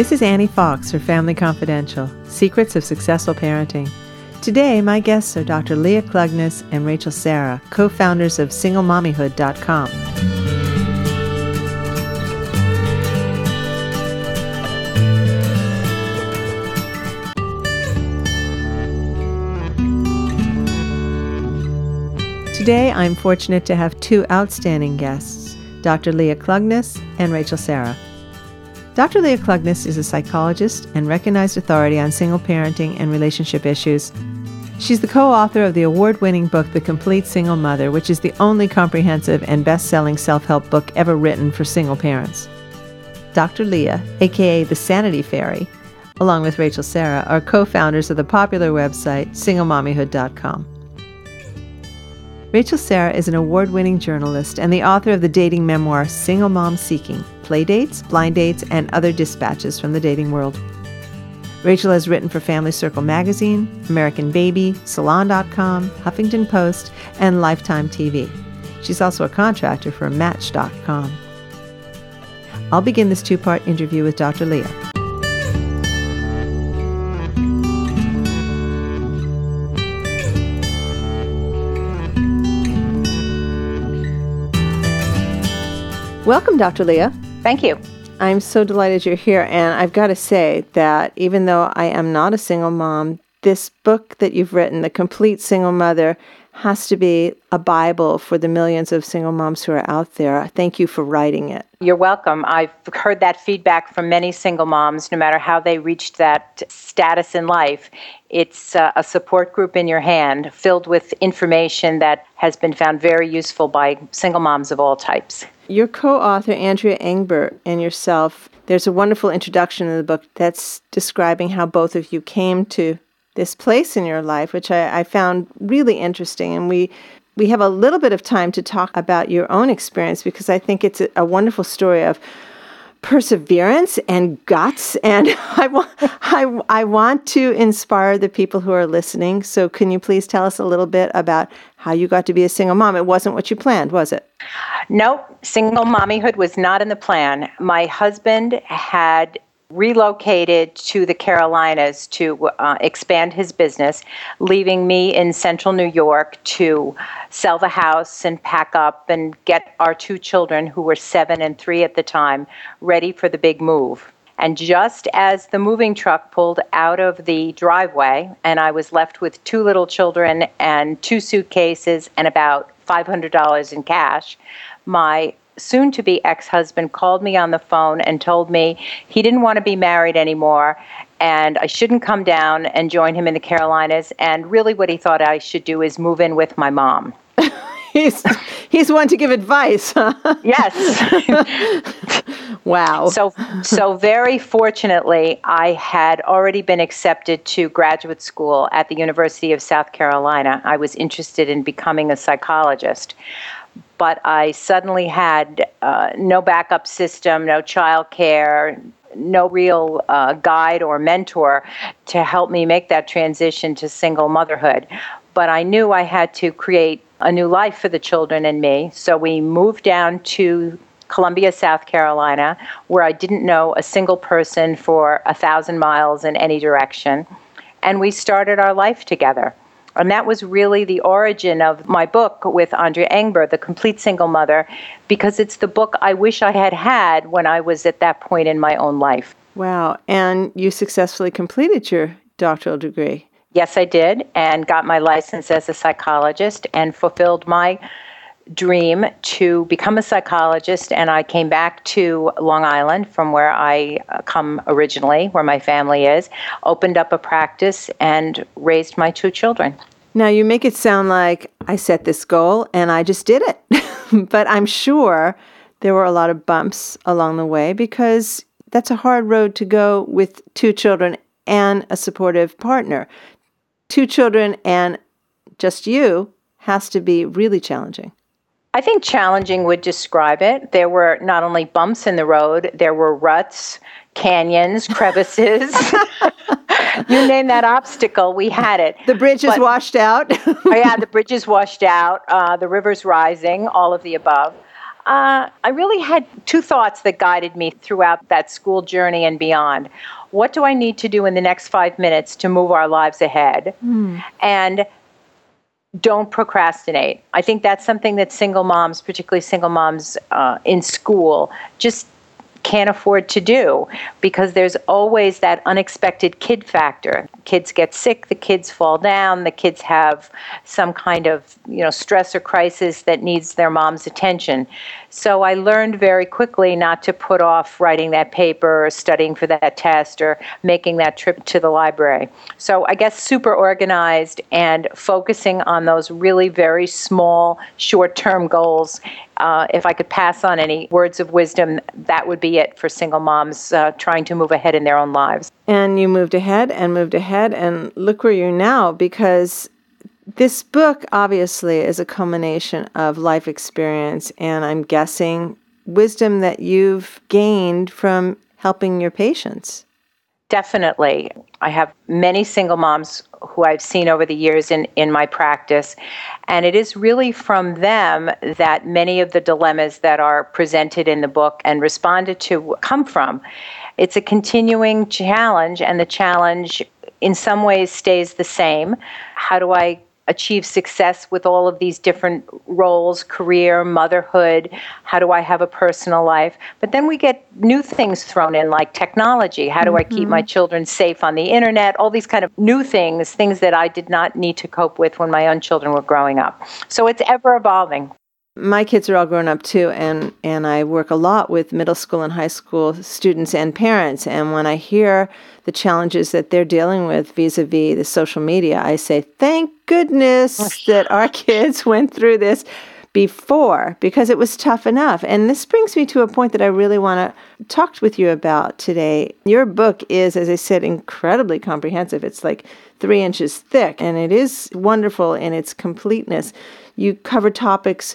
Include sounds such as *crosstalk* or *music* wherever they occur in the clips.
This is Annie Fox for Family Confidential Secrets of Successful Parenting. Today, my guests are Dr. Leah Klungness and Rachel Sarah, co founders of SingleMommyhood.com. Today, I'm fortunate to have two outstanding guests, Dr. Leah Klungness and Rachel Sarah. Dr. Leah Klungness is a psychologist and recognized authority on single parenting and relationship issues. She's the co author of the award winning book, The Complete Single Mother, which is the only comprehensive and best selling self help book ever written for single parents. Dr. Leah, aka the Sanity Fairy, along with Rachel Sarah, are co founders of the popular website singlemommyhood.com. Rachel Sarah is an award winning journalist and the author of the dating memoir Single Mom Seeking Playdates, Blind Dates, and Other Dispatches from the Dating World. Rachel has written for Family Circle Magazine, American Baby, Salon.com, Huffington Post, and Lifetime TV. She's also a contractor for Match.com. I'll begin this two part interview with Dr. Leah. Welcome, Dr. Leah. Thank you. I'm so delighted you're here. And I've got to say that even though I am not a single mom, this book that you've written, The Complete Single Mother, has to be a Bible for the millions of single moms who are out there. Thank you for writing it. You're welcome. I've heard that feedback from many single moms, no matter how they reached that status in life. It's uh, a support group in your hand filled with information that has been found very useful by single moms of all types. Your co author, Andrea Engber, and yourself, there's a wonderful introduction in the book that's describing how both of you came to this place in your life, which I, I found really interesting. And we we have a little bit of time to talk about your own experience because I think it's a, a wonderful story of perseverance and guts. And *laughs* I want I, I want to inspire the people who are listening. So can you please tell us a little bit about how you got to be a single mom? It wasn't what you planned was it no single mommyhood was not in the plan my husband had relocated to the Carolinas to uh, expand his business, leaving me in central New York to sell the house and pack up and get our two children, who were seven and three at the time, ready for the big move. And just as the moving truck pulled out of the driveway, and I was left with two little children and two suitcases and about $500 in cash, my soon to be ex husband called me on the phone and told me he didn't want to be married anymore and I shouldn't come down and join him in the Carolinas. And really, what he thought I should do is move in with my mom. *laughs* he's he's one to give advice. yes. wow. So so very fortunately, I had already been accepted to graduate school at the University of South Carolina. I was interested in becoming a psychologist but I suddenly had uh, no backup system, no child care, no real uh, guide or mentor to help me make that transition to single motherhood. But I knew I had to create a new life for the children and me. So we moved down to Columbia, South Carolina, where I didn't know a single person for a thousand miles in any direction. And we started our life together. And that was really the origin of my book with Andrea Engber, The Complete Single Mother, because it's the book I wish I had had when I was at that point in my own life. Wow. And you successfully completed your doctoral degree. Yes, I did, and got my license as a psychologist and fulfilled my dream to become a psychologist, and I came back to Long Island from where I uh, come originally, where my family is, opened up a practice, and raised my two children. Now, you make it sound like I set this goal and I just did it. *laughs* but I'm sure there were a lot of bumps along the way because that's a hard road to go with two children and a supportive partner. Two children and just you has to be really challenging. I think challenging would describe it. There were not only bumps in the road, there were ruts, canyons, *laughs* crevices. *laughs* you name that obstacle, we had it. The bridge is washed out. oh, yeah, the *laughs* bridge is washed out, uh, the river's rising, all of the above. Uh, I really had two thoughts that guided me throughout that school journey and beyond. What do I need to do in the next five minutes to move our lives ahead? Mm. And don't procrastinate. I think that's something that single moms, particularly single moms uh, in school, just can't afford to do because there's always that unexpected kid factor. Kids get sick, the kids fall down, the kids have some kind of, you know, stress or crisis that needs their mom's attention. So I learned very quickly not to put off writing that paper or studying for that test or making that trip to the library. So I guess super organized and focusing on those really very small short-term goals uh, if I could pass on any words of wisdom, that would be it for single moms uh, trying to move ahead in their own lives. And you moved ahead and moved ahead, and look where you're now because this book obviously is a culmination of life experience, and I'm guessing wisdom that you've gained from helping your patients. Definitely. I have many single moms who I've seen over the years in, in my practice. And it is really from them that many of the dilemmas that are presented in the book and responded to come from. It's a continuing challenge, and the challenge in some ways stays the same. How do I achieve success with all of these different roles career, motherhood? How do I have a personal life? But then we get new things thrown in, like technology. How do mm-hmm. I keep my mm-hmm. children safe on the internet? All these kind of new things, things that I did not need to cope with when my own children were growing up. So it's ever evolving my kids are all grown up too and and I work a lot with middle school and high school students and parents. And when I hear the challenges that they're dealing with vis-a-vis the social media I say thank goodness oh, *laughs* that our kids *laughs* went through this before because it was tough enough. And this brings me to a point that I really want to talk with you about today. Your book is as I said incredibly comprehensive. It's like 3 inches thick and it is wonderful in its completeness. You cover topics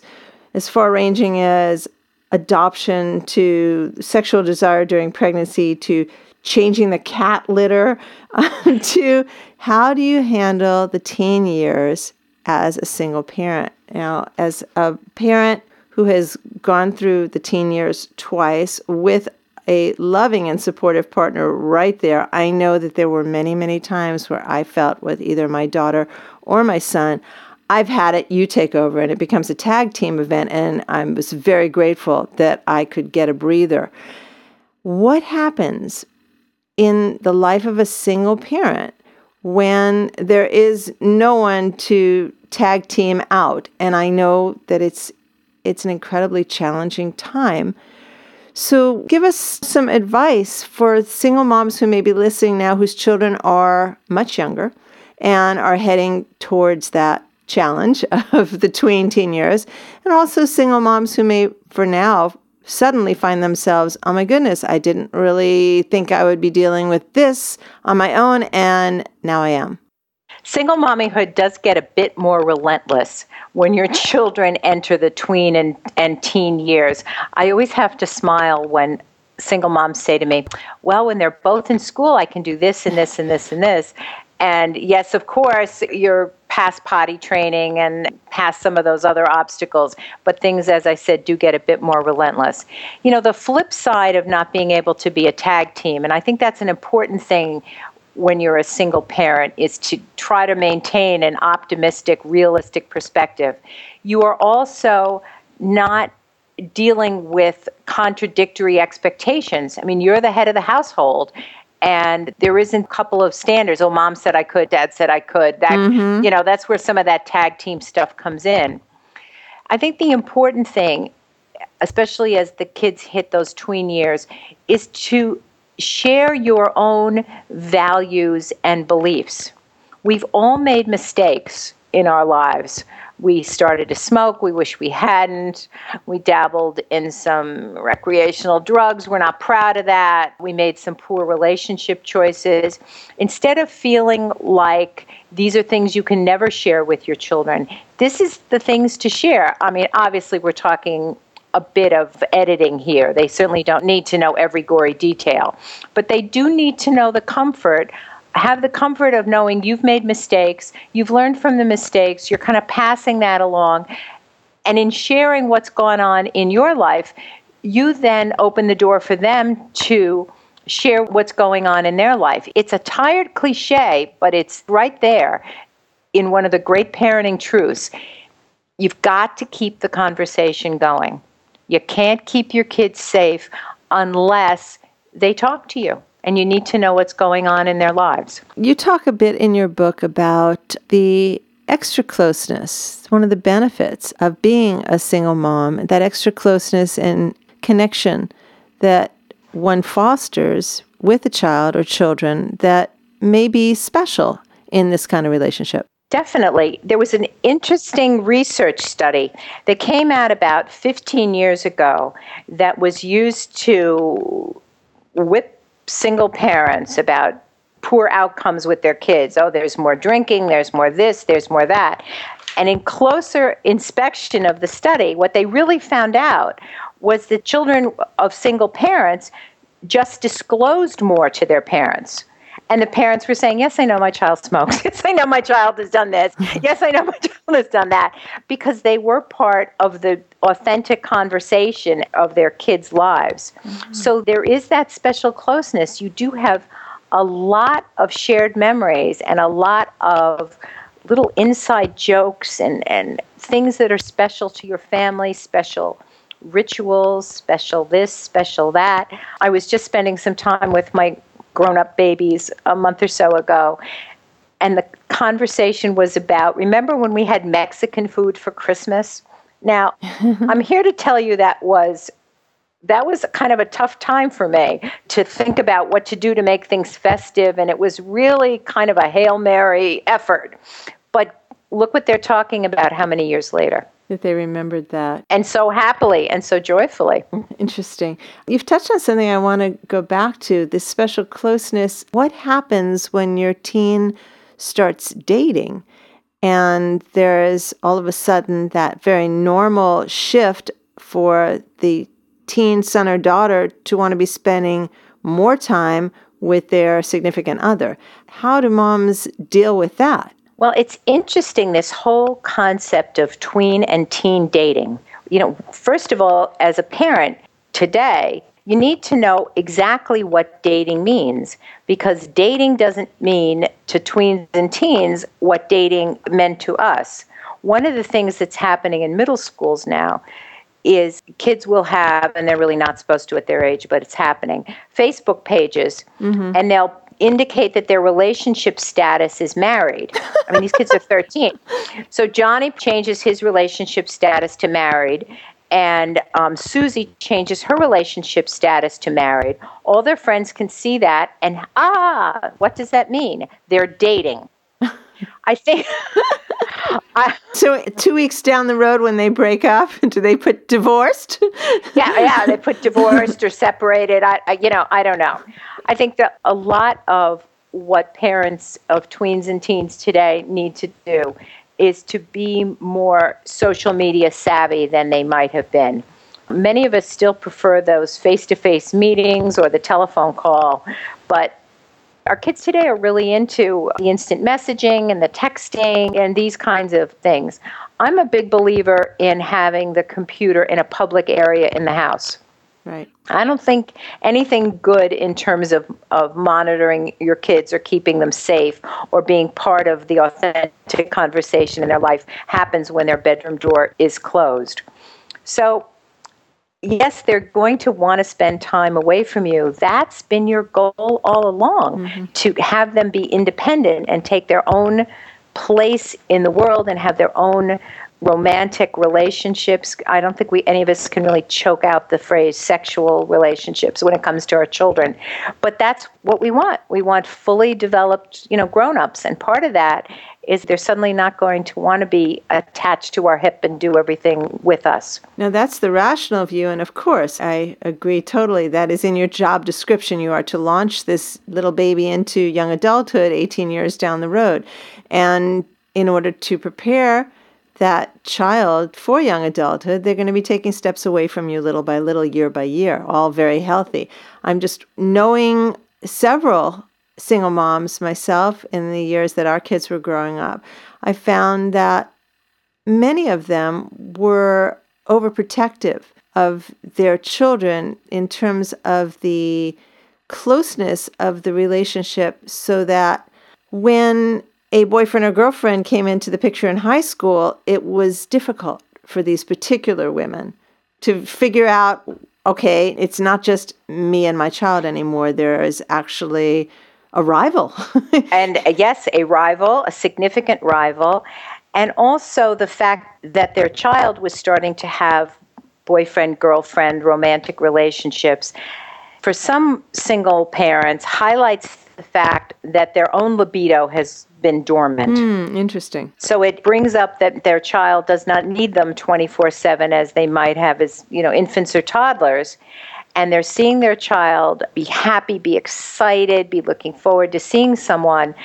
as far ranging as adoption to sexual desire during pregnancy to changing the cat litter um, *laughs* to how do you handle the teen years as a single parent? Now, as a parent who has gone through the teen years twice with a loving and supportive partner right there, I know that there were many, many times where I felt with either my daughter or my son, I've had it, you take over, and it becomes a tag team event. And I was very grateful that I could get a breather. What happens in the life of a single parent when there is no one to tag team out? And I know that it's it's an incredibly challenging time. So, give us some advice for single moms who may be listening now whose children are much younger and are heading towards that challenge *laughs* of the tween teen years, and also single moms who may, for now, suddenly find themselves, oh my goodness, I didn't really think I would be dealing with this on my own, and now I am. Single mommyhood does get a bit more relentless when your *laughs* children enter the tween and, and teen years. I always have to smile when single moms say to me, Well, when they're both in school, I can do this and this and this and this. And yes, of course, you're past potty training and past some of those other obstacles, but things, as I said, do get a bit more relentless. You know, the flip side of not being able to be a tag team, and I think that's an important thing when you're a single parent, is to try to maintain an optimistic, realistic perspective. You are also not dealing with contradictory expectations. I mean, you're the head of the household and there isn't a couple of standards. Oh, mom said I could, dad said I could. That mm-hmm. you know, that's where some of that tag team stuff comes in. I think the important thing, especially as the kids hit those tween years, is to share your own values and beliefs. We've all made mistakes in our lives we started to smoke. We wish we hadn't. We dabbled in some recreational drugs. We're not proud of that. We made some poor relationship choices. Instead of feeling like these are things you can never share with your children, this is the things to share. I mean, obviously, we're talking a bit of editing here. They certainly don't need to know every gory detail, but they do need to know the comfort have the comfort of knowing you've made mistakes, you've learned from the mistakes, you're kind of passing that along. And in sharing what's going on in your life, you then open the door for them to share what's going on in their life. It's a tired cliche, but it's right there in one of the great parenting truths. You've got to keep the conversation going. You can't keep your kids safe unless they talk to you and you need to know what's going on in their lives. You talk a bit in your book about the extra closeness, one of the benefits of being a single mom, that extra closeness and connection that one fosters with a child or children that may be special in this kind of relationship. Definitely. There was an interesting research study that came out about 15 years ago that was used to whip single parents about poor outcomes with their kids. Oh, there's more drinking, there's more this, there's more that. And in closer inspection of the study, what they really found out was that children of single parents just disclosed more to their parents. And the parents were saying, Yes, I know my child smokes. *laughs* Yes, I know my child has done this. *laughs* Yes, I know my child has done that. Because they were part of the authentic conversation of their kids' lives. Mm-hmm. So there is that special closeness. You do have a lot of shared memories and a lot of little inside jokes and, and things that are special to your family, special rituals, special this, special that. I was just spending some time with my grown up babies a month or so ago. And the conversation was about remember when we had Mexican food for Christmas? Now, *laughs* I'm here to tell you that was that was kind of a tough time for me to think about what to do to make things festive and it was really kind of a hail mary effort but look what they're talking about how many years later that they remembered that. And so happily and so joyfully. *laughs* Interesting. You've touched on something I want to go back to this special closeness. What happens when your teen starts dating? And there is all of a sudden that very normal shift for the teen son or daughter to want to be spending more time with their significant other. How do moms deal with that? Well, it's interesting, this whole concept of tween and teen dating. You know, first of all, as a parent today, you need to know exactly what dating means because dating doesn't mean to tweens and teens what dating meant to us. One of the things that's happening in middle schools now is kids will have, and they're really not supposed to at their age, but it's happening, Facebook pages, mm-hmm. and they'll indicate that their relationship status is married. I mean, these kids are *laughs* 13. So Johnny changes his relationship status to married, and um, Susie changes her relationship status to married. All their friends can see that, and ah, what does that mean? They're dating. I think. *laughs* I, so two weeks down the road, when they break up, *laughs* do they put divorced? yeah, yeah, they put divorced or separated. I, I, you know, I don't know. I think that a lot of what parents of tweens and teens today need to do is to be more social media savvy than they might have been. Many of us still prefer those face to face meetings or the telephone call, but our kids today are really into the instant messaging and the texting and these kinds of things. I'm a big believer in having the computer in a public area in the house. Right. I don't think anything good in terms of, of monitoring your kids or keeping them safe or being part of the authentic conversation in their life happens when their bedroom door is closed. So, yes, they're going to want to spend time away from you. That's been your goal all along mm-hmm. to have them be independent and take their own place in the world and have their own romantic relationships. I don't think we any of us can really choke out the phrase sexual relationships when it comes to our children. But that's what we want. We want fully developed, you know, grown-ups and part of that is they're suddenly not going to want to be attached to our hip and do everything with us. Now that's the rational view and of course I agree totally that is in your job description you are to launch this little baby into young adulthood 18 years down the road. And in order to prepare that child for young adulthood, they're going to be taking steps away from you little by little, year by year, all very healthy. I'm just knowing several single moms myself in the years that our kids were growing up. I found that many of them were overprotective of their children in terms of the closeness of the relationship so that when a boyfriend or girlfriend came into the picture in high school, it was difficult for these particular women to figure out okay, it's not just me and my child anymore. There is actually a rival. *laughs* and uh, yes, a rival, a significant rival. And also the fact that their child was starting to have boyfriend, girlfriend, romantic relationships. For some single parents, highlights the fact that their own libido has been dormant. Mm, interesting. So it brings up that their child does not need them 24/7 as they might have as, you know, infants or toddlers. And they're seeing their child be happy, be excited, be looking forward to seeing someone.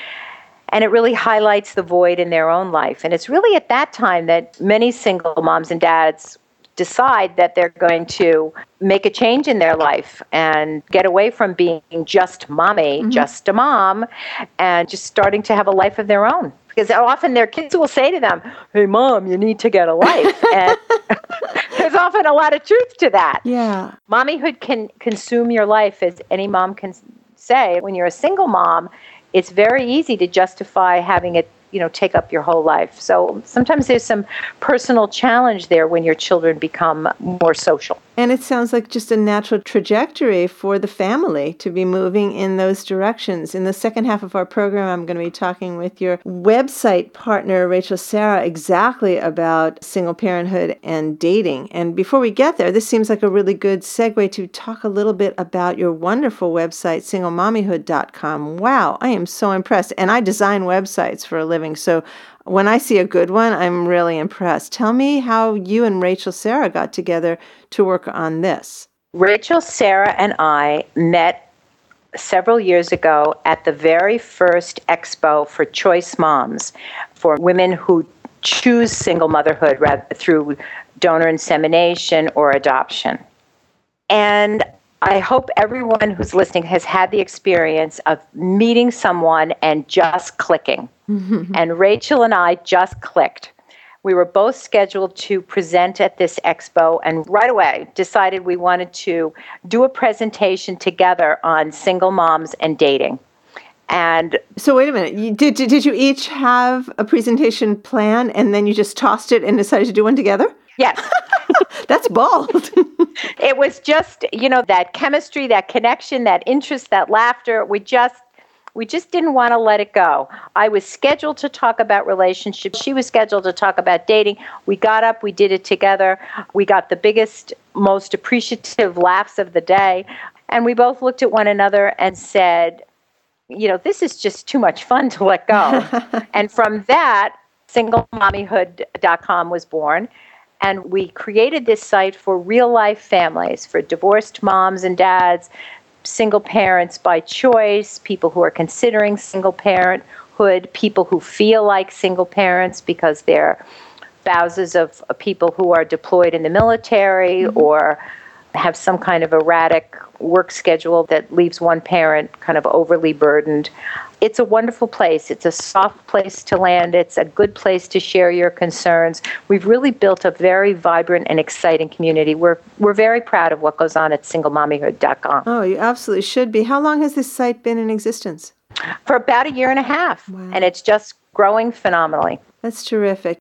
And it really highlights the void in their own life. And it's really at that time that many single moms and dads decide that they're going to make a change in their life and get away from being just mommy, mm-hmm. just a mom, and just starting to have a life of their own. Because often their kids will say to them, Hey, mom, you need to get a life. *laughs* and *laughs* there's often a lot of truth to that. Yeah. Mommyhood can consume your life, as any mom can say. When you're a single mom, it's very easy to justify having it you know take up your whole life. So sometimes there's some personal challenge there when your children become more social and it sounds like just a natural trajectory for the family to be moving in those directions. In the second half of our program, I'm going to be talking with your website partner, Rachel Sarah, exactly about single parenthood and dating. And before we get there, this seems like a really good segue to talk a little bit about your wonderful website, singlemommyhood.com. Wow, I am so impressed. And I design websites for a living. So when I see a good one, I'm really impressed. Tell me how you and Rachel Sarah got together to work on this. Rachel, Sarah, and I met several years ago at the very first expo for Choice Moms for women who choose single motherhood through donor insemination or adoption. And I hope everyone who's listening has had the experience of meeting someone and just clicking. *laughs* And Rachel and I just clicked. We were both scheduled to present at this expo and right away decided we wanted to do a presentation together on single moms and dating. And so, wait a minute. You, did, did you each have a presentation plan and then you just tossed it and decided to do one together? Yes. *laughs* That's bold. *laughs* it was just, you know, that chemistry, that connection, that interest, that laughter. We just we just didn't want to let it go. I was scheduled to talk about relationships. She was scheduled to talk about dating. We got up, we did it together. We got the biggest, most appreciative laughs of the day. And we both looked at one another and said, you know, this is just too much fun to let go. *laughs* and from that, singlemommyhood.com was born. And we created this site for real life families, for divorced moms and dads, single parents by choice, people who are considering single parenthood, people who feel like single parents because they're spouses of people who are deployed in the military mm-hmm. or have some kind of erratic work schedule that leaves one parent kind of overly burdened. It's a wonderful place. It's a soft place to land. It's a good place to share your concerns. We've really built a very vibrant and exciting community. We're we're very proud of what goes on at singlemommyhood.com. Oh, you absolutely should be. How long has this site been in existence? For about a year and a half, wow. and it's just growing phenomenally. That's terrific.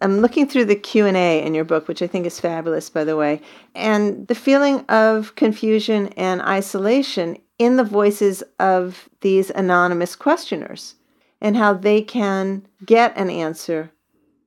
I'm looking through the Q&A in your book, which I think is fabulous, by the way, and the feeling of confusion and isolation in the voices of these anonymous questioners and how they can get an answer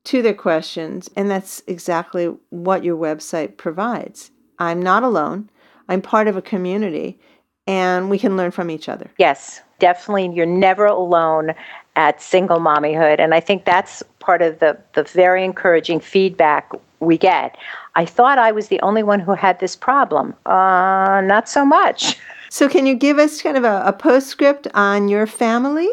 to their questions. And that's exactly what your website provides. I'm not alone. I'm part of a community and we can learn from each other. Yes, definitely. You're never alone at single mommyhood. And I think that's part of the, the very encouraging feedback we get. I thought I was the only one who had this problem. Uh, not so much. *laughs* So, can you give us kind of a, a postscript on your family?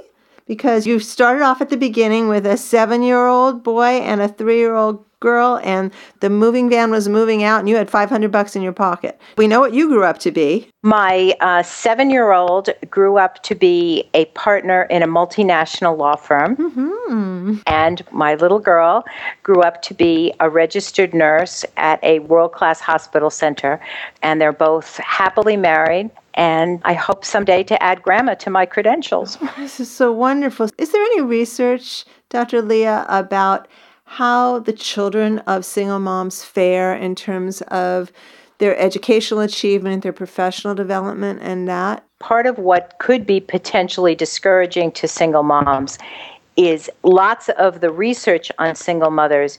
because you started off at the beginning with a seven year old boy and a three year old girl and the moving van was moving out and you had 500 bucks in your pocket. We know what you grew up to be. My uh, seven year old grew up to be a partner in a multinational law firm. Mm-hmm. And my little girl grew up to be a registered nurse at a world class hospital center. And they're both happily married. And I hope someday to add grandma to my credentials. *laughs* This is so wonderful. Is there any research, Dr. Leah, about how the children of single moms fare in terms of their educational achievement, their professional development, and that? Part of what could be potentially discouraging to single moms is lots of the research on single mothers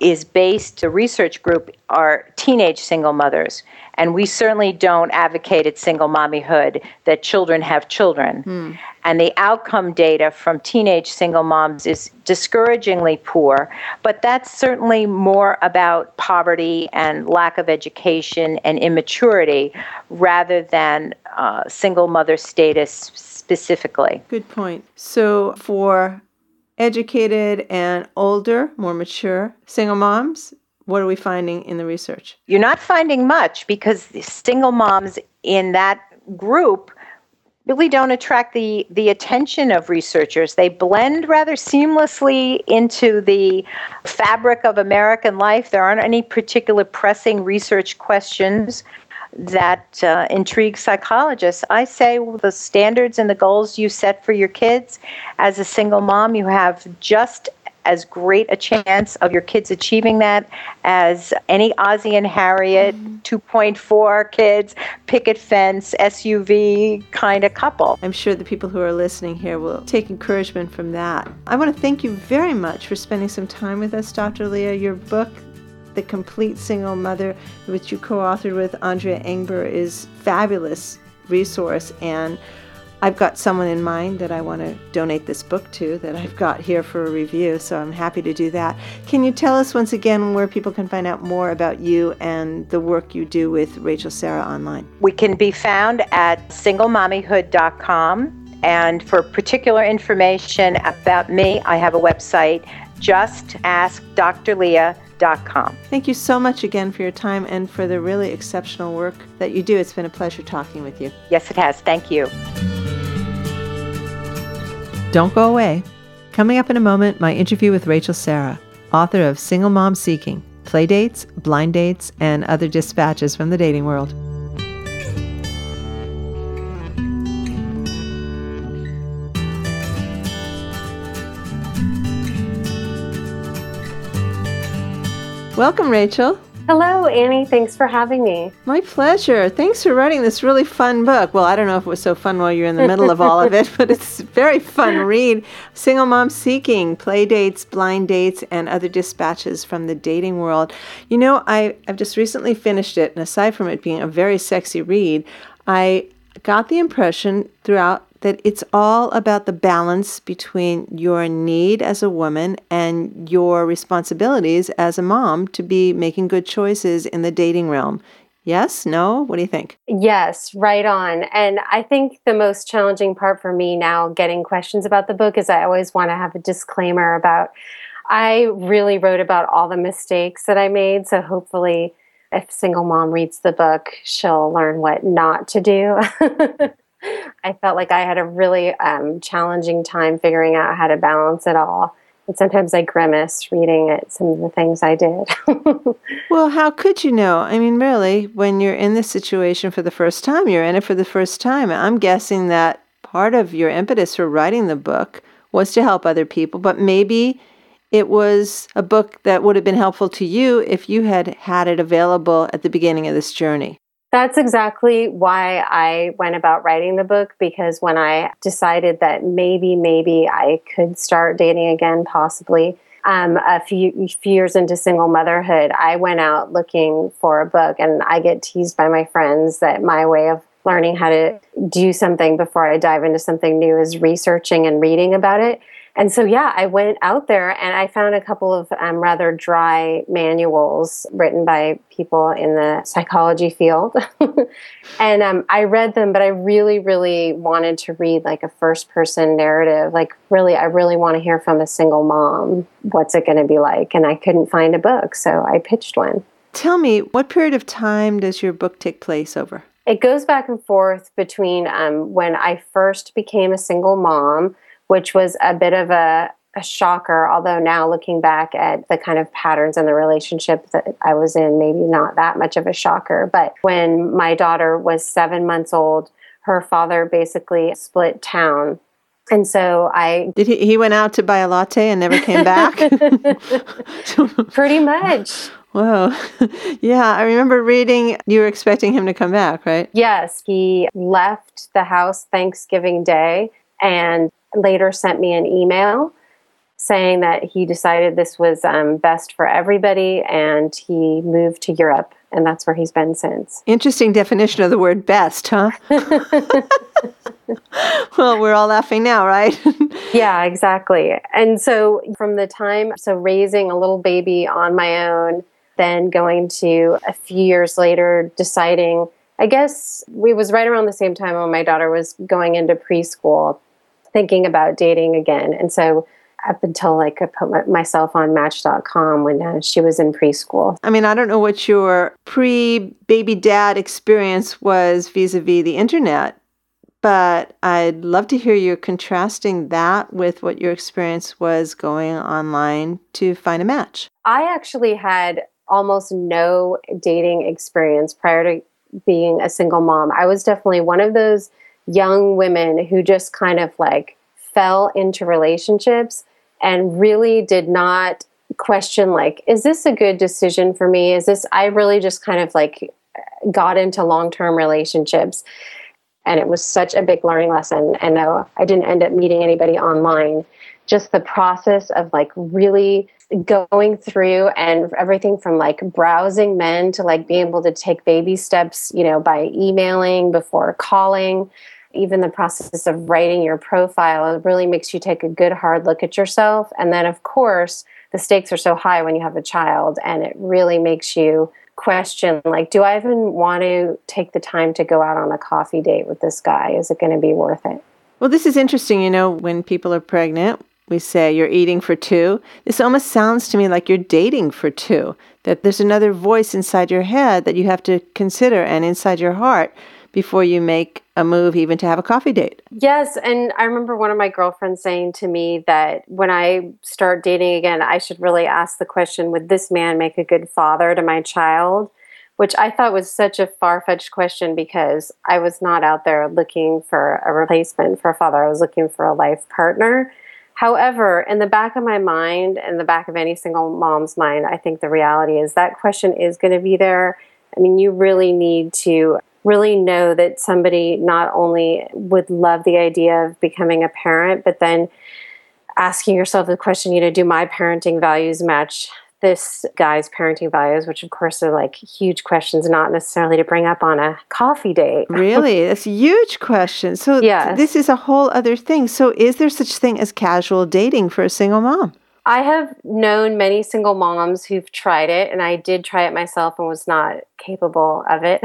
is based, the research group are teenage single mothers. And we certainly don't advocate at single mommyhood that children have children. Hmm. And the outcome data from teenage single moms is discouragingly poor, but that's certainly more about poverty and lack of education and immaturity rather than uh, single mother status specifically. Good point. So for educated and older, more mature single moms, what are we finding in the research? You're not finding much because the single moms in that group really don't attract the, the attention of researchers. They blend rather seamlessly into the fabric of American life. There aren't any particular pressing research questions that uh, intrigue psychologists. I say well, the standards and the goals you set for your kids as a single mom, you have just as great a chance of your kids achieving that as any Ozzie and Harriet mm-hmm. 2.4 kids, picket fence, SUV kind of couple. I'm sure the people who are listening here will take encouragement from that. I want to thank you very much for spending some time with us, Dr. Leah. Your book, The Complete Single Mother, which you co authored with Andrea Engber, is fabulous resource and I've got someone in mind that I want to donate this book to that I've got here for a review, so I'm happy to do that. Can you tell us once again where people can find out more about you and the work you do with Rachel Sarah online? We can be found at singlemommyhood.com. And for particular information about me, I have a website, justaskdrleah.com. Thank you so much again for your time and for the really exceptional work that you do. It's been a pleasure talking with you. Yes, it has. Thank you. Don't go away. Coming up in a moment, my interview with Rachel Sarah, author of Single Mom Seeking Play Dates, Blind Dates, and Other Dispatches from the Dating World. Welcome, Rachel. Hello, Annie. Thanks for having me. My pleasure. Thanks for writing this really fun book. Well, I don't know if it was so fun while you're in the middle of all of it, *laughs* but it's very fun read. Single Mom Seeking, Play Dates, Blind Dates, and Other Dispatches from the Dating World. You know, I, I've just recently finished it, and aside from it being a very sexy read, I got the impression throughout that it's all about the balance between your need as a woman and your responsibilities as a mom to be making good choices in the dating realm. Yes? No? What do you think? Yes, right on. And I think the most challenging part for me now getting questions about the book is I always want to have a disclaimer about I really wrote about all the mistakes that I made. So hopefully, if single mom reads the book, she'll learn what not to do. *laughs* I felt like I had a really um, challenging time figuring out how to balance it all. And sometimes I grimace reading it, some of the things I did. *laughs* well, how could you know? I mean, really, when you're in this situation for the first time, you're in it for the first time. I'm guessing that part of your impetus for writing the book was to help other people, but maybe it was a book that would have been helpful to you if you had had it available at the beginning of this journey. That's exactly why I went about writing the book because when I decided that maybe, maybe I could start dating again, possibly um, a few, few years into single motherhood, I went out looking for a book and I get teased by my friends that my way of learning how to do something before I dive into something new is researching and reading about it. And so, yeah, I went out there and I found a couple of um, rather dry manuals written by people in the psychology field. *laughs* and um, I read them, but I really, really wanted to read like a first person narrative. Like, really, I really want to hear from a single mom. What's it going to be like? And I couldn't find a book, so I pitched one. Tell me, what period of time does your book take place over? It goes back and forth between um, when I first became a single mom which was a bit of a, a shocker. Although now looking back at the kind of patterns in the relationship that I was in, maybe not that much of a shocker. But when my daughter was seven months old, her father basically split town and so I did. He, he went out to buy a latte and never came back. *laughs* *laughs* Pretty much. Whoa. *laughs* Yeah, I remember reading you were expecting him to come back, right? Yes, he left the house Thanksgiving Day and later sent me an email saying that he decided this was um, best for everybody and he moved to Europe. And that's where he's been since. Interesting definition of the word best, huh? *laughs* *laughs* well, we're all laughing now, right? *laughs* yeah, exactly. And so, from the time, so raising a little baby on my own, then going to a few years later, deciding, I guess we was right around the same time when my daughter was going into preschool thinking about dating again. And so up until like I put myself on Match.com when uh, she was in preschool. I mean, I don't know what your pre-baby dad experience was vis-a-vis the internet, but I'd love to hear you contrasting that with what your experience was going online to find a match. I actually had almost no dating experience prior to being a single mom. I was definitely one of those young women who just kind of like fell into relationships and really did not question like is this a good decision for me? Is this i really just kind of like got into long-term relationships. And it was such a big learning lesson and no i didn't end up meeting anybody online. Just the process of like really going through and everything from like browsing men to like being able to take baby steps you know by emailing before calling even the process of writing your profile it really makes you take a good hard look at yourself. And then of course the stakes are so high when you have a child and it really makes you question like do i even want to take the time to go out on a coffee date with this guy? Is it going to be worth it? Well this is interesting you know when people are pregnant we say you're eating for two. This almost sounds to me like you're dating for two that there's another voice inside your head that you have to consider and inside your heart before you make a move even to have a coffee date. Yes, and I remember one of my girlfriends saying to me that when I start dating again, I should really ask the question would this man make a good father to my child? Which I thought was such a far fetched question because I was not out there looking for a replacement for a father. I was looking for a life partner. However, in the back of my mind, in the back of any single mom's mind, I think the reality is that question is going to be there. I mean, you really need to really know that somebody not only would love the idea of becoming a parent, but then asking yourself the question, you know, do my parenting values match this guy's parenting values, which of course are like huge questions, not necessarily to bring up on a coffee date. *laughs* really? That's a huge question. So yes. this is a whole other thing. So is there such thing as casual dating for a single mom? I have known many single moms who've tried it, and I did try it myself and was not capable of it.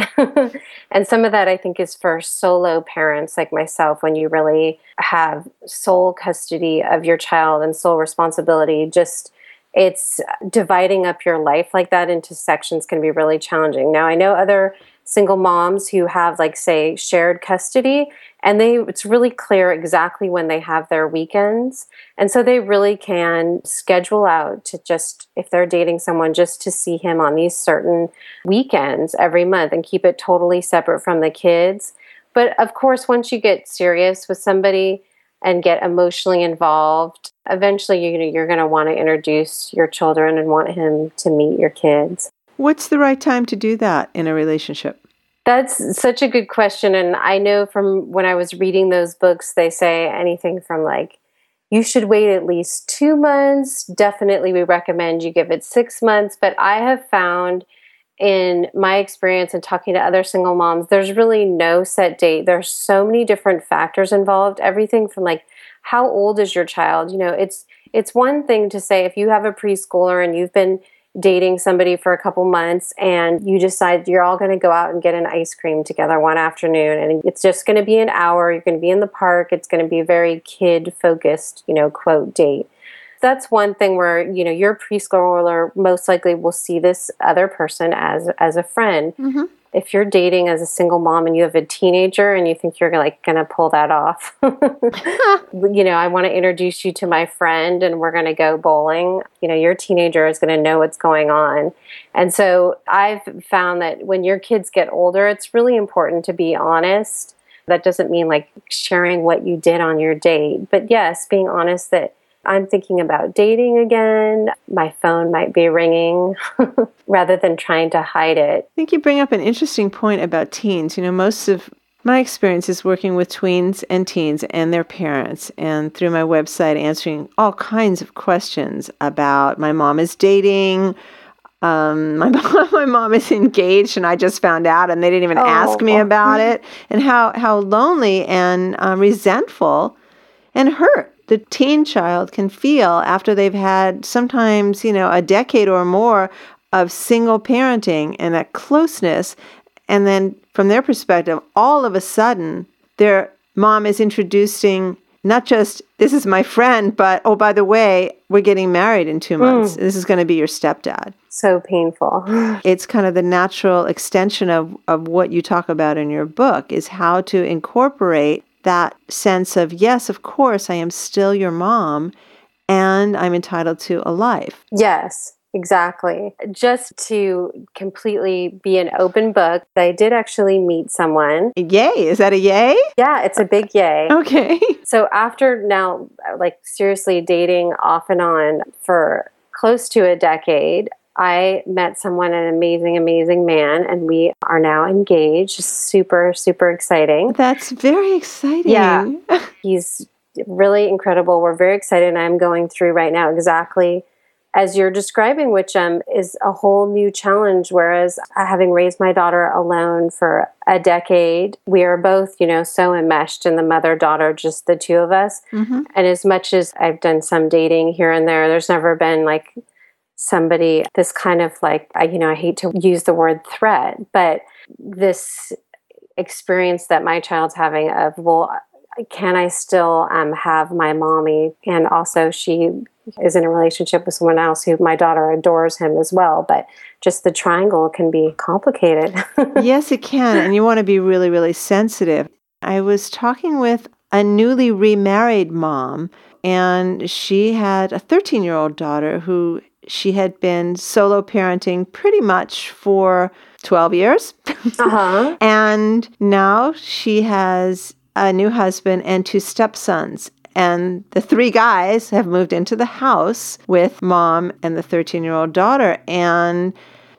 *laughs* and some of that I think is for solo parents like myself when you really have sole custody of your child and sole responsibility. Just it's dividing up your life like that into sections can be really challenging. Now, I know other single moms who have like say shared custody and they it's really clear exactly when they have their weekends. And so they really can schedule out to just if they're dating someone just to see him on these certain weekends every month and keep it totally separate from the kids. But of course once you get serious with somebody and get emotionally involved eventually you're, you're going to want to introduce your children and want him to meet your kids what's the right time to do that in a relationship that's such a good question. And I know from when I was reading those books, they say anything from like, you should wait at least two months. Definitely, we recommend you give it six months. But I have found in my experience and talking to other single moms, there's really no set date. There's so many different factors involved. Everything from like how old is your child? You know, it's it's one thing to say if you have a preschooler and you've been dating somebody for a couple months and you decide you're all going to go out and get an ice cream together one afternoon and it's just going to be an hour you're going to be in the park it's going to be a very kid focused you know quote date. That's one thing where you know your preschooler most likely will see this other person as as a friend. Mm-hmm if you're dating as a single mom and you have a teenager and you think you're like going to pull that off, *laughs* *laughs* you know, I want to introduce you to my friend and we're going to go bowling. You know, your teenager is going to know what's going on. And so I've found that when your kids get older, it's really important to be honest. That doesn't mean like sharing what you did on your date, but yes, being honest that I'm thinking about dating again. My phone might be ringing *laughs* rather than trying to hide it. I think you bring up an interesting point about teens. You know, most of my experience is working with tweens and teens and their parents, and through my website, answering all kinds of questions about my mom is dating. Um, *laughs* my mom, my mom is engaged, and I just found out, and they didn't even oh. ask me about it, and how how lonely and um, resentful and hurt the teen child can feel after they've had sometimes, you know, a decade or more of single parenting and that closeness. And then from their perspective, all of a sudden, their mom is introducing not just this is my friend, but oh, by the way, we're getting married in two months. Mm. This is going to be your stepdad. So painful. *laughs* it's kind of the natural extension of, of what you talk about in your book is how to incorporate that sense of, yes, of course, I am still your mom and I'm entitled to a life. Yes, exactly. Just to completely be an open book, I did actually meet someone. Yay. Is that a yay? Yeah, it's a big yay. Okay. *laughs* So after now, like seriously dating off and on for close to a decade, I met someone, an amazing, amazing man, and we are now engaged. Super, super exciting. That's very exciting. Yeah. He's really incredible. We're very excited. And I'm going through right now exactly as you're describing, which um, is a whole new challenge. Whereas having raised my daughter alone for a decade, we are both, you know, so enmeshed in the mother daughter, just the two of us. Mm-hmm. And as much as I've done some dating here and there, there's never been like somebody this kind of like I, you know i hate to use the word threat but this experience that my child's having of well can i still um, have my mommy? And also she is in a relationship with someone else who my daughter adores him as well but just the triangle can be complicated. *laughs* Yes it can and you want to be really really sensitive. I was talking with a newly remarried mom and she had a 13 year old daughter who she had been solo parenting pretty much for 12 years. Uh-huh. *laughs* and now she has a new husband and two stepsons. And the three guys have moved into the house with mom and the 13 year old daughter. And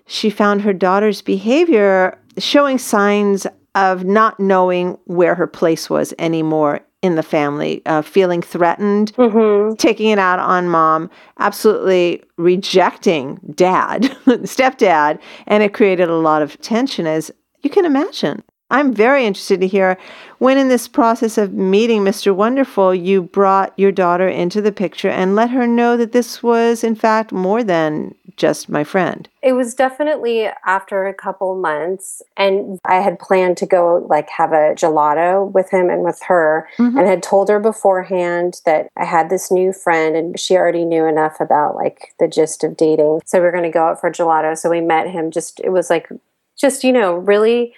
she found her daughter's behavior showing signs of not knowing where her place was anymore in the family, uh, feeling threatened, mm-hmm. taking it out on mom, absolutely rejecting dad, *laughs* stepdad. And it created a lot of tension, as you can imagine. I'm very interested to hear when, in this process of meeting Mr. Wonderful, you brought your daughter into the picture and let her know that this was, in fact, more than just my friend. It was definitely after a couple months, and I had planned to go like have a gelato with him and with her, mm-hmm. and had told her beforehand that I had this new friend, and she already knew enough about like the gist of dating. So we are going to go out for gelato. So we met him. Just it was like, just you know, really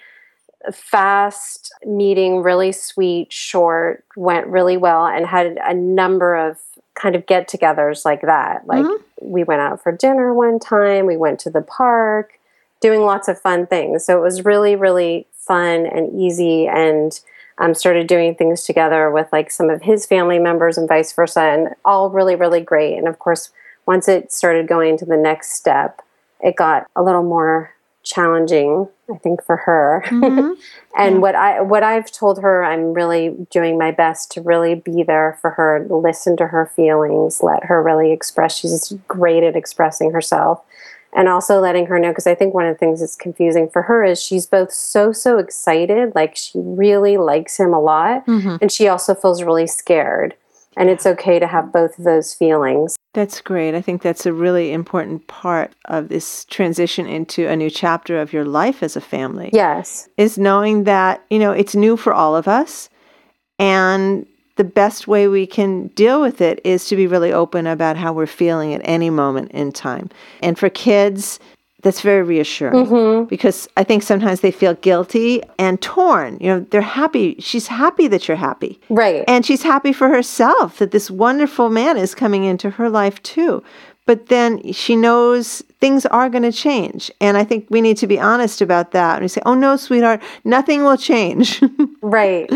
fast meeting, really sweet, short, went really well, and had a number of kind of get togethers like that. Like mm-hmm. we went out for dinner one time, we went to the park, doing lots of fun things. So it was really, really fun and easy and um, started doing things together with like some of his family members and vice versa, and all really, really great. And of course, once it started going to the next step, it got a little more challenging i think for her mm-hmm. *laughs* and yeah. what i what i've told her i'm really doing my best to really be there for her listen to her feelings let her really express she's great at expressing herself and also letting her know because I think one of the things that's confusing for her is she's both so so excited, like she really likes him a lot, mm-hmm. and she also feels really scared. And it's okay to have both of those feelings. That's great. I think that's a really important part of this transition into a new chapter of your life as a family. Yes. Is knowing that, you know, it's new for all of us and the best way we can deal with it is to be really open about how we're feeling at any moment in time. And for kids, that's very reassuring mm-hmm. because I think sometimes they feel guilty and torn. You know, they're happy. She's happy that you're happy. Right. And she's happy for herself that this wonderful man is coming into her life too. But then she knows things are going to change. And I think we need to be honest about that. And we say, oh, no, sweetheart, nothing will change. *laughs* right.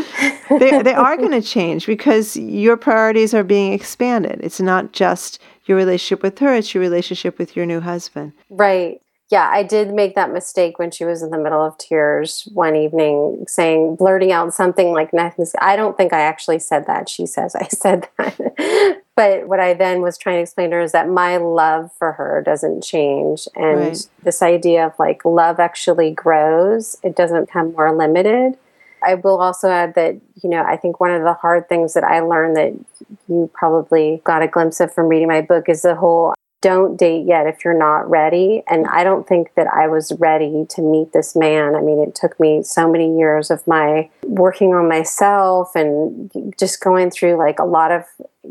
they, they are going to change because your priorities are being expanded. It's not just your relationship with her, it's your relationship with your new husband. Right yeah, I did make that mistake when she was in the middle of tears one evening, saying, blurting out something like nothing. I don't think I actually said that. She says I *laughs* said that. but what I then was trying to explain to her is that my love for her doesn't change. And right. this idea of like love actually grows, it doesn't become more limited. I will also add that, you know, I think one of the hard things that I learned that you probably got a glimpse of from reading my book is the whole don't date yet if you're not ready. And I don't think that I was ready to meet this man. I mean, it took me so many years of my working on myself and just going through like a lot of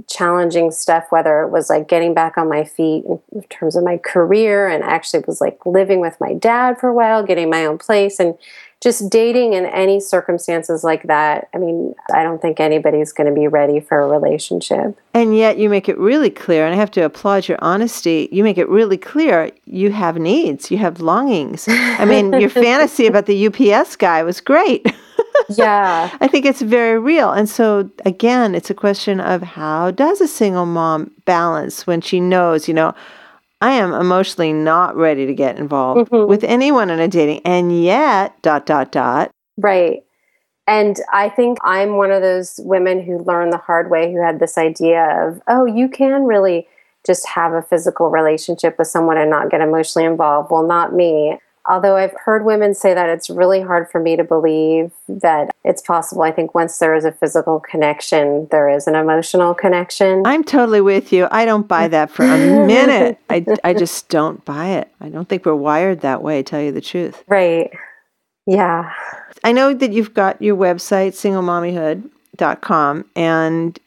challenging stuff, whether it was like getting back on my feet in terms of my career and actually was like living with my dad for a while, getting my own place and just dating in any circumstances like that, I mean, I don't think anybody's going to be ready for a relationship. And yet you make it really clear, and I have to applaud your honesty. You make it really clear you have needs, you have longings. I mean, *laughs* your fantasy about the UPS guy was great. *laughs* yeah. I think it's very real. And so, again, it's a question of how does a single mom balance when she knows, you know, I am emotionally not ready to get involved mm-hmm. with anyone in a dating, and yet, dot, dot, dot. Right. And I think I'm one of those women who learned the hard way who had this idea of, oh, you can really just have a physical relationship with someone and not get emotionally involved. Well, not me although I've heard women say that it's really hard for me to believe that it's possible. I think once there is a physical connection, there is an emotional connection. I'm totally with you. I don't buy that for a *laughs* minute. I, I just don't buy it. I don't think we're wired that way, tell you the truth. Right. Yeah. I know that you've got your website, singlemommyhood.com, and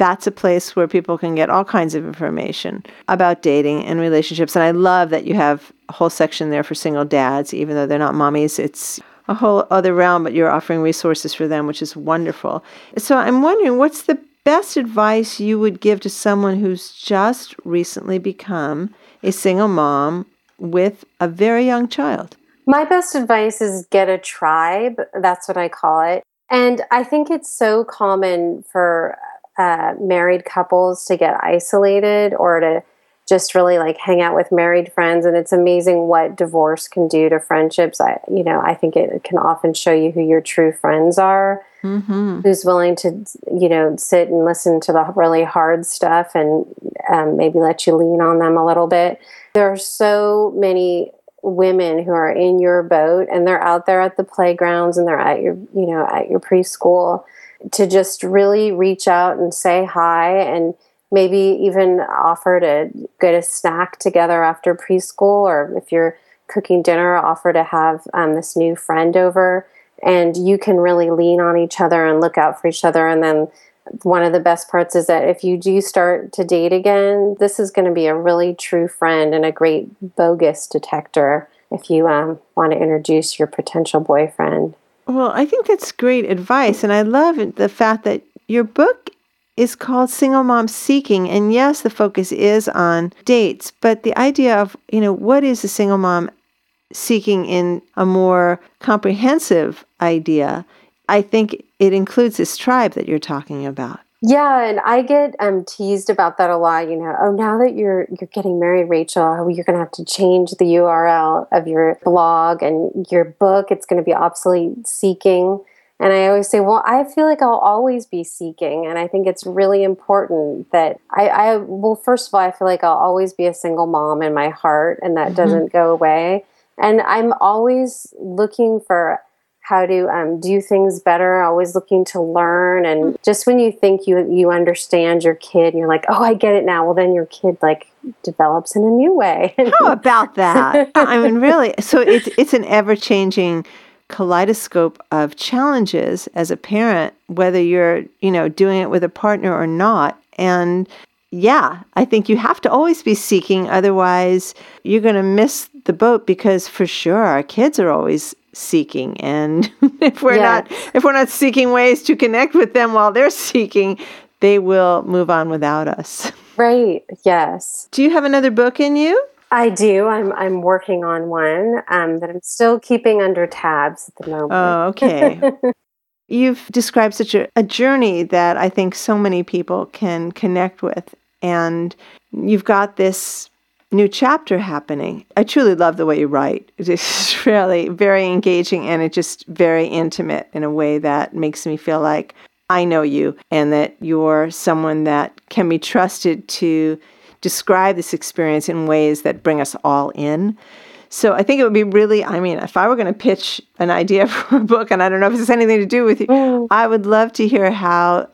that's a place where people can get all kinds of information about dating and relationships. And I love that you have a whole section there for single dads, even though they're not mommies. It's a whole other realm, but you're offering resources for them, which is wonderful. So I'm wondering what's the best advice you would give to someone who's just recently become a single mom with a very young child? My best advice is get a tribe. That's what I call it. And I think it's so common for uh, married couples to get isolated or to just really like hang out with married friends. And it's amazing what divorce can do to friendships. I you know i think it can often show you who your true friends are mm-hmm. who's willing to you know sit and listen to the really hard stuff and um, maybe let you lean on them a little bit. There are so many women who are in your boat and they're out there at the playgrounds and they're at your you know at your preschool to just really reach out and say hi and maybe even offer to get a snack together after preschool or if you're cooking dinner offer to have um, this new friend over. And you can really lean on each other and look out for each other. And then one of the best parts is that if you do start to date again this is going to be a really true friend and a great bogus detector if you um, want to introduce your potential boyfriend well, I think that's great advice. And I love the fact that your book is called Single Mom Seeking. And yes, the focus is on dates, but the idea of, you know, what is a single mom seeking in a more comprehensive idea, I think it includes this tribe that you're talking about. Yeah, and I get um, teased about that a lot. You know, oh, now that you're you're getting married, Rachel, oh, you're going to have to change the URL of your blog and your book. It's going to be obsolete seeking. And I always say, well, I feel like I'll always be seeking. And I think it's really important that I, I well, first of all, I feel like I'll always be a single mom in my heart, and that mm-hmm. doesn't go away. And I'm always looking for how to um, do things better always looking to learn. And just when you think you you understand your kid you're like oh i get it now. Well then your kid like develops in a new way. *laughs* How about that? I mean really so it's it's an ever changing kaleidoscope of challenges as a parent whether you're you know doing it with a partner or not. And yeah, I think you have to always be seeking. Otherwise, you're going to miss the boat because for sure our kids are always seeking. And *laughs* if we're not if we're not seeking ways to connect with them while they're *laughs* seeking they will move on without us. *laughs* Right. Yes. Do you have another book in you? I do. I'm i'm working on one um, that i'm still keeping under tabs at the moment. Oh okay. You've described such a, a journey that i think so many people can connect with. And you've got this new chapter happening. I truly love the way you write. It's *laughs* really very engaging and it's just very intimate in a way that makes me feel like I know you and that you're someone that can be trusted to describe this experience in ways that bring us all in. So I think it would be really, I mean, if I were going to pitch an idea *laughs* for a book, and I don't know if this has anything to do with you, mm. I would love to hear how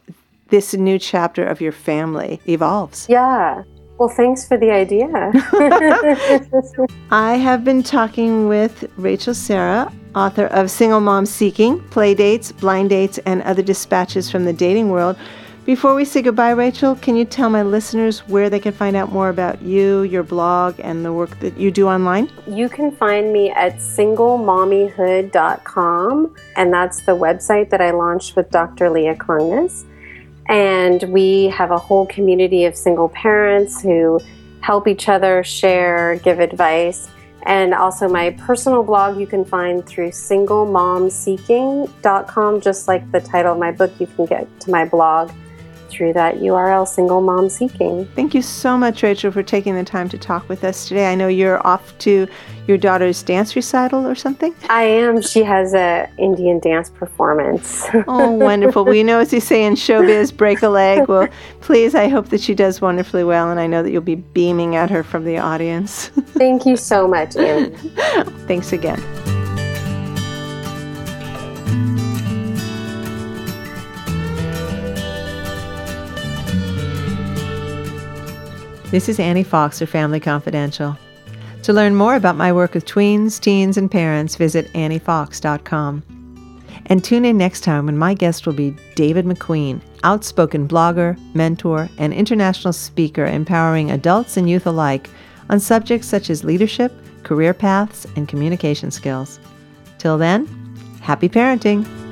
this new chapter of your family evolves. Yeah. Well, thanks for the idea. *laughs* I have been talking with Rachel Sarah, author of Single Mom Seeking, Play Dates, Blind Dates, and Other Dispatches from the Dating World. Before we say goodbye, Rachel, can you tell my listeners where they can find out more about you, your blog, and the work that you do online? You can find me at singlemommyhood.com, and that's the website that I launched with Dr. Leah Klungness. And we have a whole community of single parents who help each other, share, give advice. And also, my personal blog you can find through singlemomseeking.com, just like the title of my book. You can get to my blog through that URL, Single Mom Seeking. Thank you so much, Rachel, for taking the time to talk with us today. I know you're off to your daughter's dance recital or something. I am. She has a Indian dance performance. oh, wonderful. Well, you know, as you say in showbiz, break a leg. Well, please, I hope that she does wonderfully well, and I know that you'll be beaming at her from the audience. *laughs* Thank you so much, Anne. Thanks again. This is Annie Fox for Family Confidential. To learn more about my work with tweens, teens, and parents, visit anniefox.com. And tune in next time when my guest will be David McQueen, outspoken blogger, mentor, and international speaker empowering adults and youth alike on subjects such as leadership, career paths, and communication skills. Till then, happy parenting!